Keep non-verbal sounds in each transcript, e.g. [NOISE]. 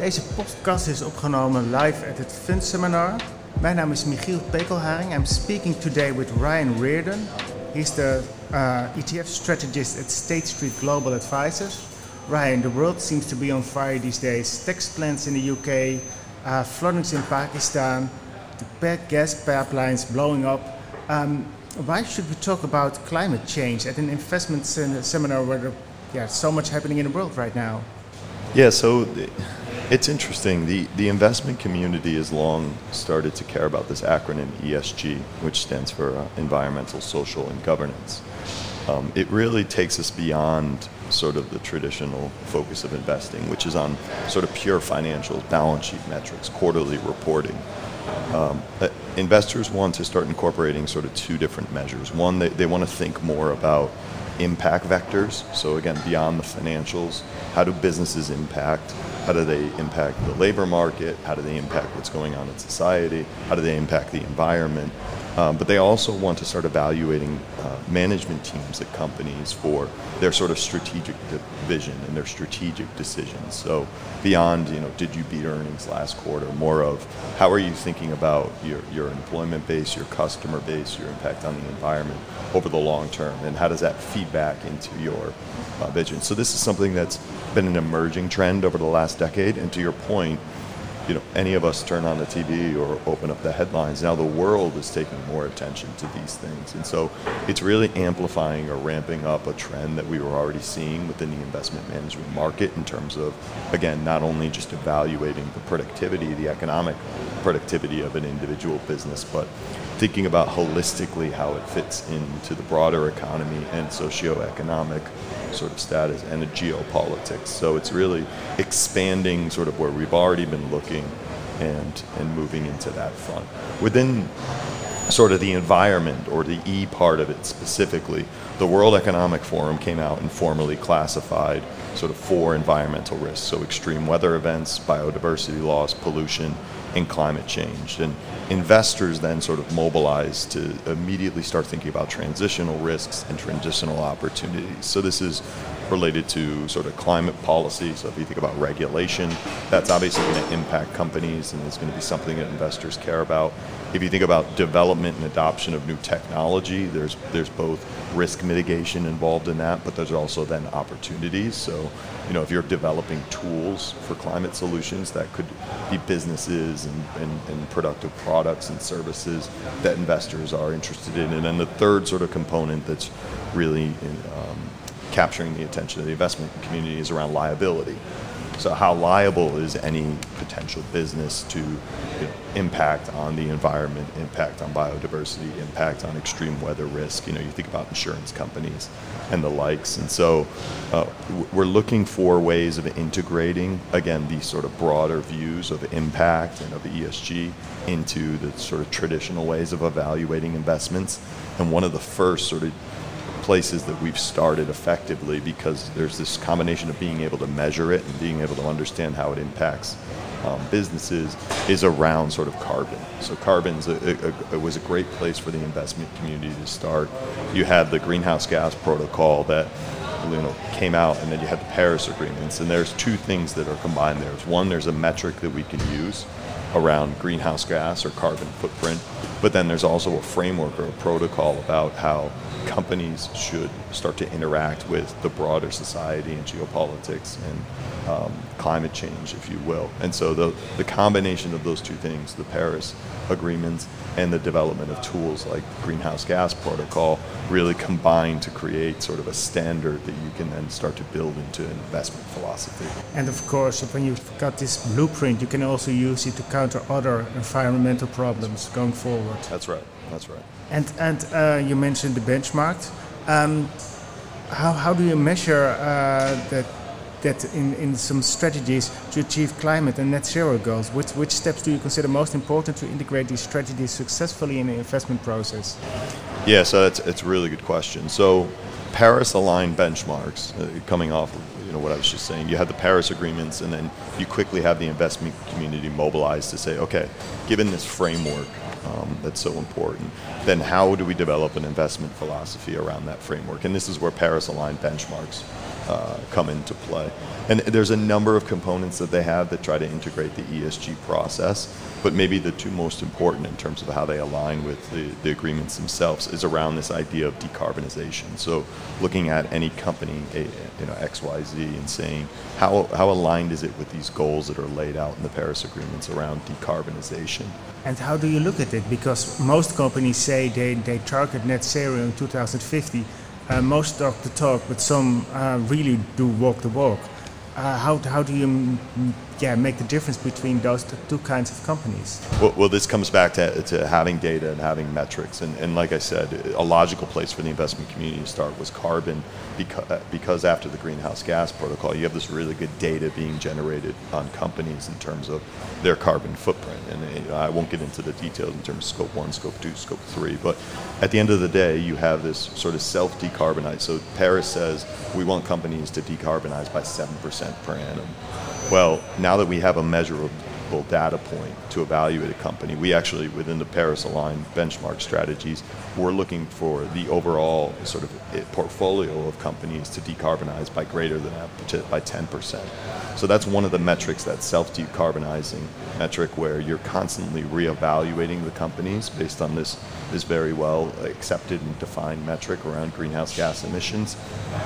Deze podcast is opgenomen live at het Fund Seminar. Mijn naam is Michiel Pekelharing. I'm speaking today with Ryan Reardon. He's the uh, ETF strategist at State Street Global Advisors. Ryan, the world seems to be on fire these days. Tax plans in the UK, uh, floodings in Pakistan, the bad gas pipelines blowing up. Um, why should we talk about climate change at an investment seminar where there's yeah, so much happening in the world right now? Yeah, so it's interesting. The, the investment community has long started to care about this acronym ESG, which stands for uh, environmental, social, and governance. Um, it really takes us beyond sort of the traditional focus of investing, which is on sort of pure financial balance sheet metrics, quarterly reporting. Um, uh, investors want to start incorporating sort of two different measures. One, they, they want to think more about impact vectors. So, again, beyond the financials, how do businesses impact? How do they impact the labor market? How do they impact what's going on in society? How do they impact the environment? Um, but they also want to start evaluating uh, management teams at companies for their sort of strategic vision and their strategic decisions. So beyond, you know, did you beat earnings last quarter? More of how are you thinking about your, your employment base, your customer base, your impact on the environment over the long term, and how does that feed back into your uh, vision? So this is something that's been an emerging trend over the last decade. And to your point, you know, any of us turn on the TV or open up the headlines, now the world is taking more attention to these things. And so it's really amplifying or ramping up a trend that we were already seeing within the investment management market in terms of, again, not only just evaluating the productivity, the economic productivity of an individual business, but thinking about holistically how it fits into the broader economy and socioeconomic sort of status and the geopolitics. So it's really expanding sort of where we've already been looking and and moving into that front. Within sort of the environment or the E part of it specifically, the World Economic Forum came out and formally classified sort of four environmental risks. So extreme weather events, biodiversity loss, pollution, and climate change. And investors then sort of mobilized to immediately start thinking about transitional risks and transitional opportunities. So this is related to sort of climate policy. So if you think about regulation, that's obviously going to impact companies and it's going to be something that investors care about. If you think about development and adoption of new technology, there's there's both risk mitigation involved in that, but there's also then opportunities. So, you know, if you're developing tools for climate solutions, that could be businesses and, and, and productive products and services that investors are interested in. And then the third sort of component that's really in, um, capturing the attention of the investment community is around liability. So, how liable is any potential business to you know, impact on the environment, impact on biodiversity, impact on extreme weather risk? You know, you think about insurance companies and the likes. And so, uh, we're looking for ways of integrating, again, these sort of broader views of impact and of ESG into the sort of traditional ways of evaluating investments. And one of the first sort of places that we've started effectively because there's this combination of being able to measure it and being able to understand how it impacts um, businesses is around sort of carbon. So a, was a great place for the investment community to start. You had the greenhouse gas protocol that you know came out, and then you had the Paris agreements. And there's two things that are combined there. One, there's a metric that we can use around greenhouse gas or carbon footprint, but then there's also a framework or a protocol about how companies should start to interact with the broader society and geopolitics and um, climate change, if you will. And so the, the combination of those two things, the Paris agreements and the development of tools like greenhouse gas protocol, really combine to create sort of a standard that you can then start to build into an investment philosophy. And of course, when you've got this blueprint, you can also use it to counter other environmental problems going forward. That's right. That's right. And and uh, you mentioned the benchmark. Um, how how do you measure uh, that that in, in some strategies to achieve climate and net zero goals? Which which steps do you consider most important to integrate these strategies successfully in the investment process? Yeah, so that's it's a really good question. So Paris aligned benchmarks uh, coming off of you know what I was just saying. You had the Paris agreements, and then you quickly have the investment community mobilized to say, okay, given this framework, um, that's so important, then how do we develop an investment philosophy around that framework? And this is where Paris aligned benchmarks uh, come into play. And there's a number of components that they have that try to integrate the ESG process, but maybe the two most important in terms of how they align with the, the agreements themselves is around this idea of decarbonization. So looking at any company, you know, XYZ, and saying how, how aligned is it with these goals that are laid out in the Paris agreements around decarbonization. And how do you look at it? Because most companies say they, they target net zero in 2050. Uh, most talk the talk, but some uh, really do walk the walk. Uh, how, how do you yeah, make the difference between those two kinds of companies? Well, well this comes back to, to having data and having metrics. And, and like I said, a logical place for the investment community to start was carbon because, uh, because after the greenhouse gas protocol, you have this really good data being generated on companies in terms of their carbon footprint. And I won't get into the details in terms of scope one, scope two, scope three. But at the end of the day, you have this sort of self decarbonize. So Paris says we want companies to decarbonize by 7% per annum. Well, now that we have a measurable data point to evaluate a company, we actually, within the Paris aligned benchmark strategies, we're looking for the overall sort of eh, portfolio of companies to decarbonize by greater than by 10%. So that's one of the metrics, that self decarbonizing metric, where you're constantly reevaluating the companies based on this, this very well accepted and defined metric around greenhouse gas emissions.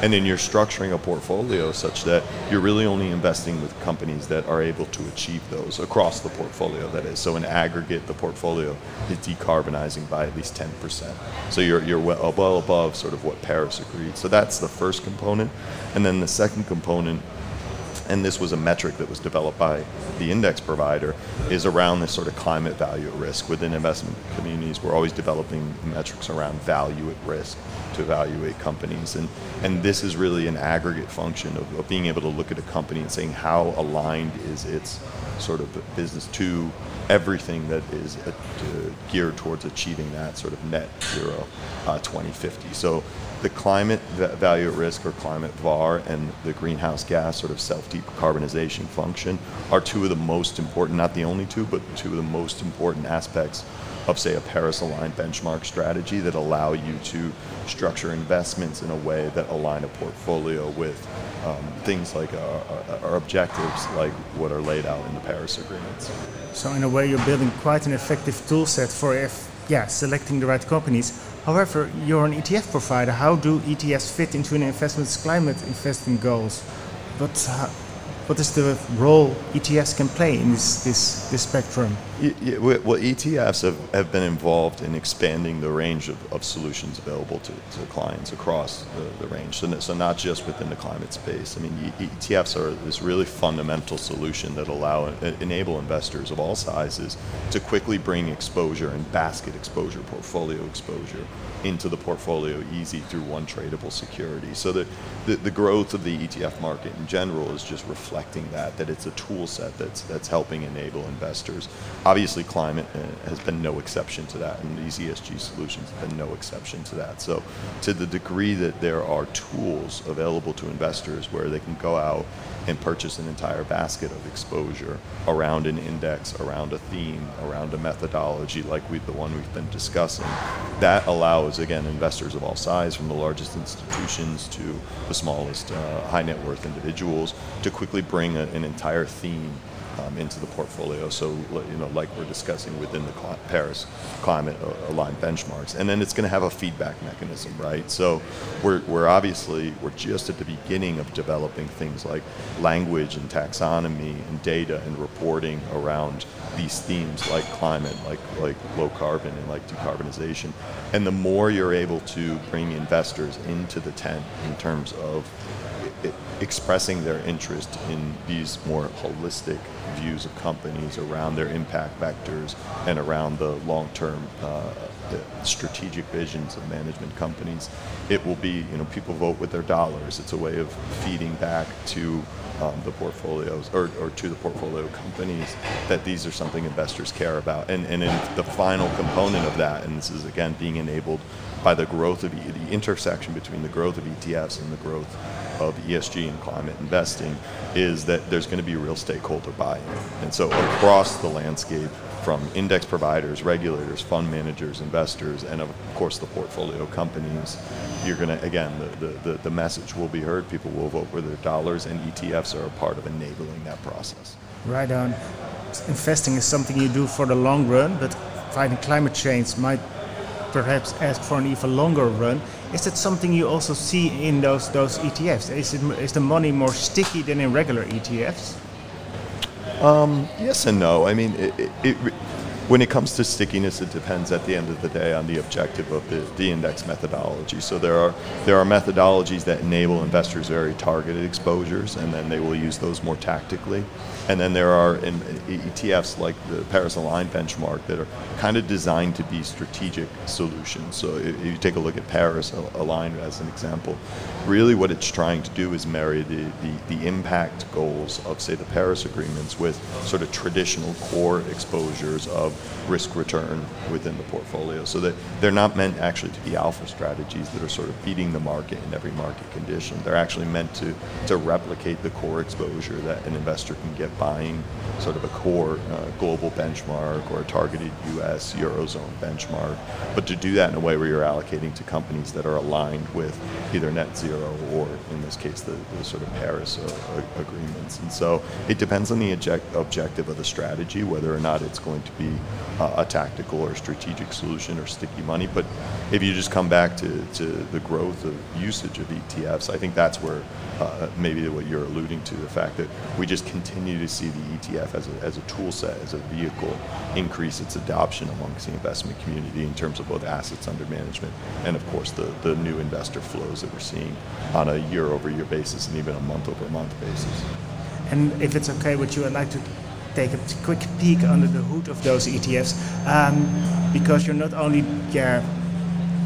And then you're structuring a portfolio such that you're really only investing with companies that are able to achieve those across the portfolio, that is. So in aggregate, the portfolio is decarbonizing by at least 10%. So you're, you're well, well above sort of what Paris agreed. So that's the first component. And then the second component and this was a metric that was developed by the index provider, is around this sort of climate value at risk. Within investment communities, we're always developing metrics around value at risk to evaluate companies. And, and this is really an aggregate function of, of being able to look at a company and saying how aligned is its sort of business to everything that is uh, geared towards achieving that sort of net zero uh, 2050. So the climate value at risk or climate VAR and the greenhouse gas sort of self decarbonization function are two of the most important, not the only two, but two of the most important aspects of, say, a Paris aligned benchmark strategy that allow you to structure investments in a way that align a portfolio with um, things like our, our, objectives, like what are laid out in the Paris agreements. So, in a way, you're building quite an effective tool set for if, yeah, selecting the right companies. However, you're an ETF provider. How do ETFs fit into an investment's climate investing goals? But uh, what is the role ETFs can play in this, this, this spectrum? Well, ETFs have, have been involved in expanding the range of, of solutions available to, to clients across the, the range. So, so, not just within the climate space. I mean, ETFs are this really fundamental solution that allow enable investors of all sizes to quickly bring exposure and basket exposure, portfolio exposure into the portfolio easy through one tradable security. So the, the, the growth of the ETF market in general is just reflecting that, that it's a tool set that's, that's helping enable investors. Obviously, climate uh, has been no exception to that, and these ESG solutions have been no exception to that. So to the degree that there are tools available to investors where they can go out and purchase an entire basket of exposure around an index, around a theme, around a methodology like we, the one we've been discussing. That allows, again, investors of all size, from the largest institutions to the smallest uh, high net worth individuals, to quickly bring a, an entire theme um, into the portfolio. So, you know, like we're discussing within the Paris climate aligned benchmarks, and then it's going to have a feedback mechanism, right? So, we're we're obviously we're just at the beginning of developing things like language and taxonomy and data and reporting around these themes like climate, like like low carbon, and like decarbonization. And the more you're able to bring investors into the tent in terms of expressing their interest in these more holistic views of companies around their impact vectors and around the long-term uh, strategic visions of management companies. It will be, you know, people vote with their dollars. It's a way of feeding back to um, the portfolios or, or to the portfolio companies that these are something investors care about. And, and in the final component of that, and this is again being enabled by the growth of the intersection between the growth of ETFs and the growth of ESG and climate investing is that there's going to be real stakeholder buy-in. And so across the landscape, from index providers, regulators, fund managers, investors, and of course the portfolio companies, you're going to, again, the, the, the, message will be heard. People will vote with their dollars, and ETFs are a part of enabling that process. Right on. Investing is something you do for the long run, but fighting climate change might perhaps ask for an even longer run. Is that something you also see in those those ETFs? Is, it, is the money more sticky than in regular ETFs? Um, yes and no. I mean, it, it, when it comes to stickiness, it depends at the end of the day on the objective of the, the index methodology. So there are there are methodologies that enable investors very targeted exposures, and then they will use those more tactically. And then there are in, ETFs like the Paris Aligned benchmark that are kind of designed to be strategic solutions. So if you take a look at Paris Aligned as an example, really what it's trying to do is marry the, the, the impact goals of, say, the Paris agreements with sort of traditional core exposures of risk return within the portfolio. So that they're not meant actually to be alpha strategies that are sort of beating the market in every market condition. They're actually meant to, to replicate the core exposure that an investor can get buying sort of a core uh, global benchmark or a targeted US Eurozone benchmark, but to do that in a way where you're allocating to companies that are aligned with either net zero or, in this case, the, the sort of Paris uh, agreements. And so it depends on the object, objective of the strategy, whether or not it's going to be uh, a tactical or strategic solution or sticky money. But if you just come back to, to the growth of usage of ETFs, I think that's where uh, maybe what you're alluding to, the fact that we just continue to see the ETF as a, as a tool set, as a vehicle, increase its adoption amongst the investment community in terms of both assets under management and, of course, the, the new investor flows that we're seeing on a year over year basis and even a month over month basis. And if it's okay with you, I'd like to take a quick peek under the hood of those ETFs um, because you're not only yeah,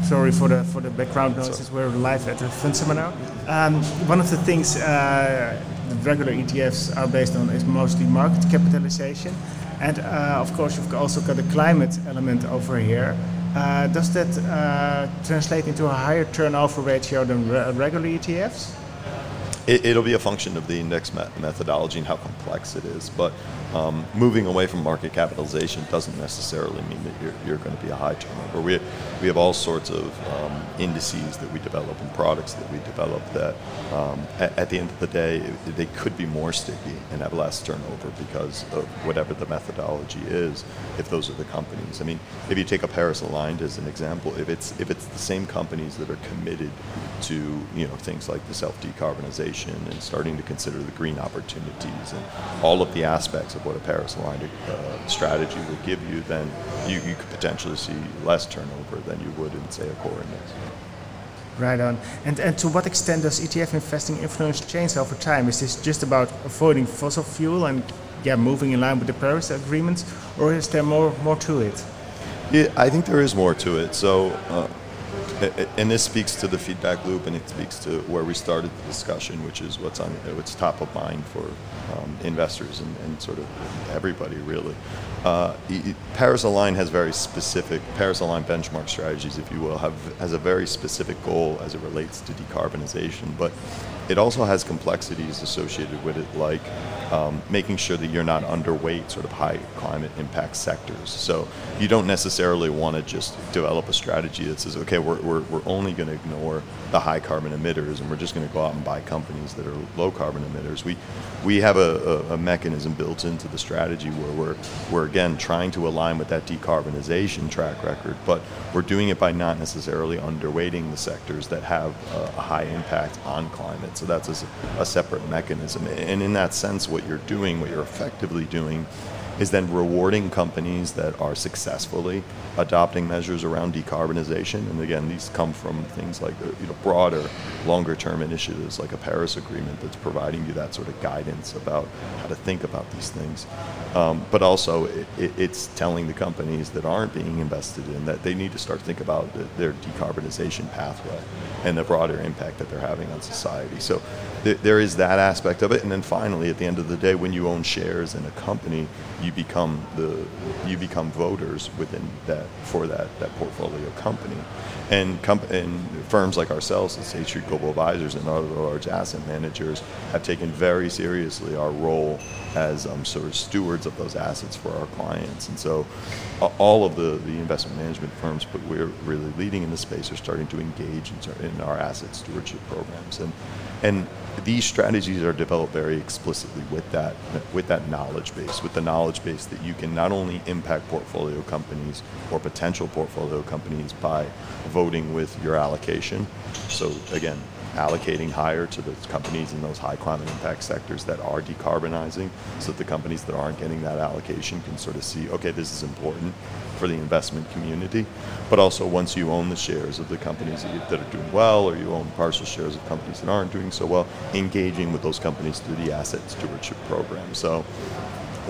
sorry for the for the background noises. We're live at the fund seminar. Um, one of the things uh, the regular ETFs are based on is mostly market capitalization, and uh, of course you've also got a climate element over here. Uh, does that uh, translate into a higher turnover ratio than re- regular ETFs? It, will be a function of the index methodology and how complex it is. But um, moving away from market capitalization doesn't necessarily mean that you're, you're going to be a high turnover. We, we have all sorts of um, indices that we develop and products that we develop that um, at, at, the end of the day, they could be more sticky and have less turnover because of whatever the methodology is, if those are the companies. I mean, if you take a Paris Aligned as an example, if it's, if it's the same companies that are committed to you know, things like the self-decarbonization and starting to consider the green opportunities and all of the aspects of what a Paris aligned uh, strategy would give you, then you, you could potentially see less turnover than you would in, say, a core index. Right on. And, and to what extent does ETF investing influence change over time? Is this just about avoiding fossil fuel and yeah, moving in line with the Paris agreements, or is there more, more to it? Yeah, I think there is more to it. So, uh, and this speaks to the feedback loop, and it speaks to where we started the discussion, which is what's on what's top of mind for um, investors and, and, sort of everybody really. Uh, Paris Align has very specific Paris Align benchmark strategies, if you will, have has a very specific goal as it relates to decarbonization, but it also has complexities associated with it, like um, making sure that you're not underweight sort of high climate impact sectors. So you don't necessarily want to just develop a strategy that says, okay, we're, we're, we're only going to ignore the high carbon emitters and we're just going to go out and buy companies that are low carbon emitters. We, we have a, a, a mechanism built into the strategy where we're, we're, again, trying to align with that decarbonization track record, but we're doing it by not necessarily underweighting the sectors that have a, a high impact on climate. So that's a, a separate mechanism. And in that sense, what you're doing, what you're effectively doing, is then rewarding companies that are successfully adopting measures around decarbonization. And again, these come from things like uh, you know, broader, longer term initiatives like a Paris Agreement that's providing you that sort of guidance about how to think about these things. Um, but also, it, it, it's telling the companies that aren't being invested in that they need to start to think about the, their decarbonization pathway and the broader impact that they're having on society. So th- there is that aspect of it. And then finally, at the end of the day, when you own shares in a company, you become the you become voters within that for that that portfolio company, and com- and firms like ourselves, the State Street Global Advisors, and other large asset managers have taken very seriously our role as um, sort of stewards of those assets for our clients, and so all of the the investment management firms, but we're really leading in the space, are starting to engage in, in our asset stewardship programs, and and these strategies are developed very explicitly with that with that knowledge base, with the knowledge base that you can not only impact portfolio companies or potential portfolio companies by voting with your allocation. So again, allocating higher to the companies in those high climate impact sectors that are decarbonizing so that the companies that aren't getting that allocation can sort of see, okay, this is important for the investment community. But also, once you own the shares of the companies that are doing well, or you own partial shares of companies that aren't doing so well, engaging with those companies through the asset stewardship program. So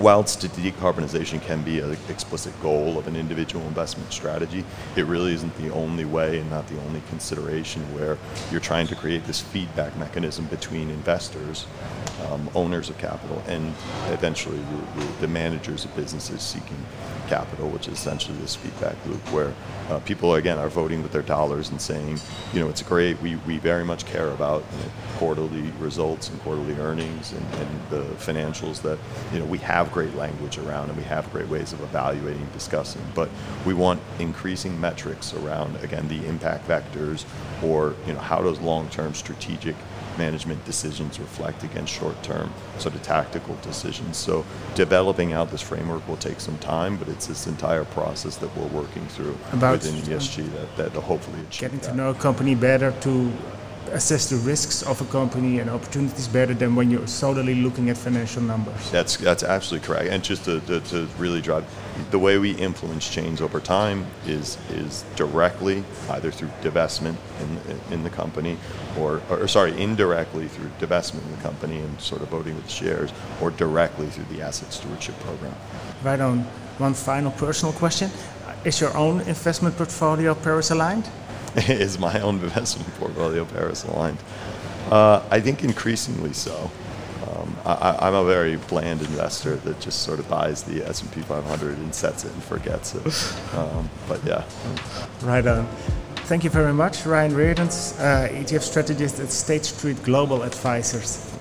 whilst decarbonization can be an explicit goal of an individual investment strategy, it really isn't the only way and not the only consideration where you're trying to create this feedback mechanism between investors, um, owners of capital, and eventually the, the, managers of businesses seeking capital, which is essentially this feedback loop where uh, people, again, are voting with their dollars and saying, you know, it's great, we, we very much care about you know, quarterly results and quarterly earnings and, and the financials that, you know, we have great language around and we have great ways of evaluating, and discussing, but we want increasing metrics around, again, the impact vectors or, you know, how does long-term strategic management decisions reflect against short-term sort of tactical decisions. So developing out this framework will take some time, but it's this entire process that we're working through About within ESG that, that hopefully achieve Getting to know a company better to assess the risks of a company and opportunities better than when you're solely looking at financial numbers. That's that's absolutely correct. And just to, to, to, really drive the way we influence change over time is is directly either through divestment in, in the company or, or sorry indirectly through divestment in the company and sort of voting with shares or directly through the asset stewardship program. Right on. One final personal question. Is your own investment portfolio Paris aligned? [LAUGHS] is my own investment [LAUGHS] portfolio Paris aligned? Uh, I think increasingly so. Um, I, am a very bland investor that just sort of buys the S&P 500 and sets it and forgets it. Um, but yeah. Right on. Thank you very much, Ryan Reardon, uh, ETF strategist at State Street Global Advisors.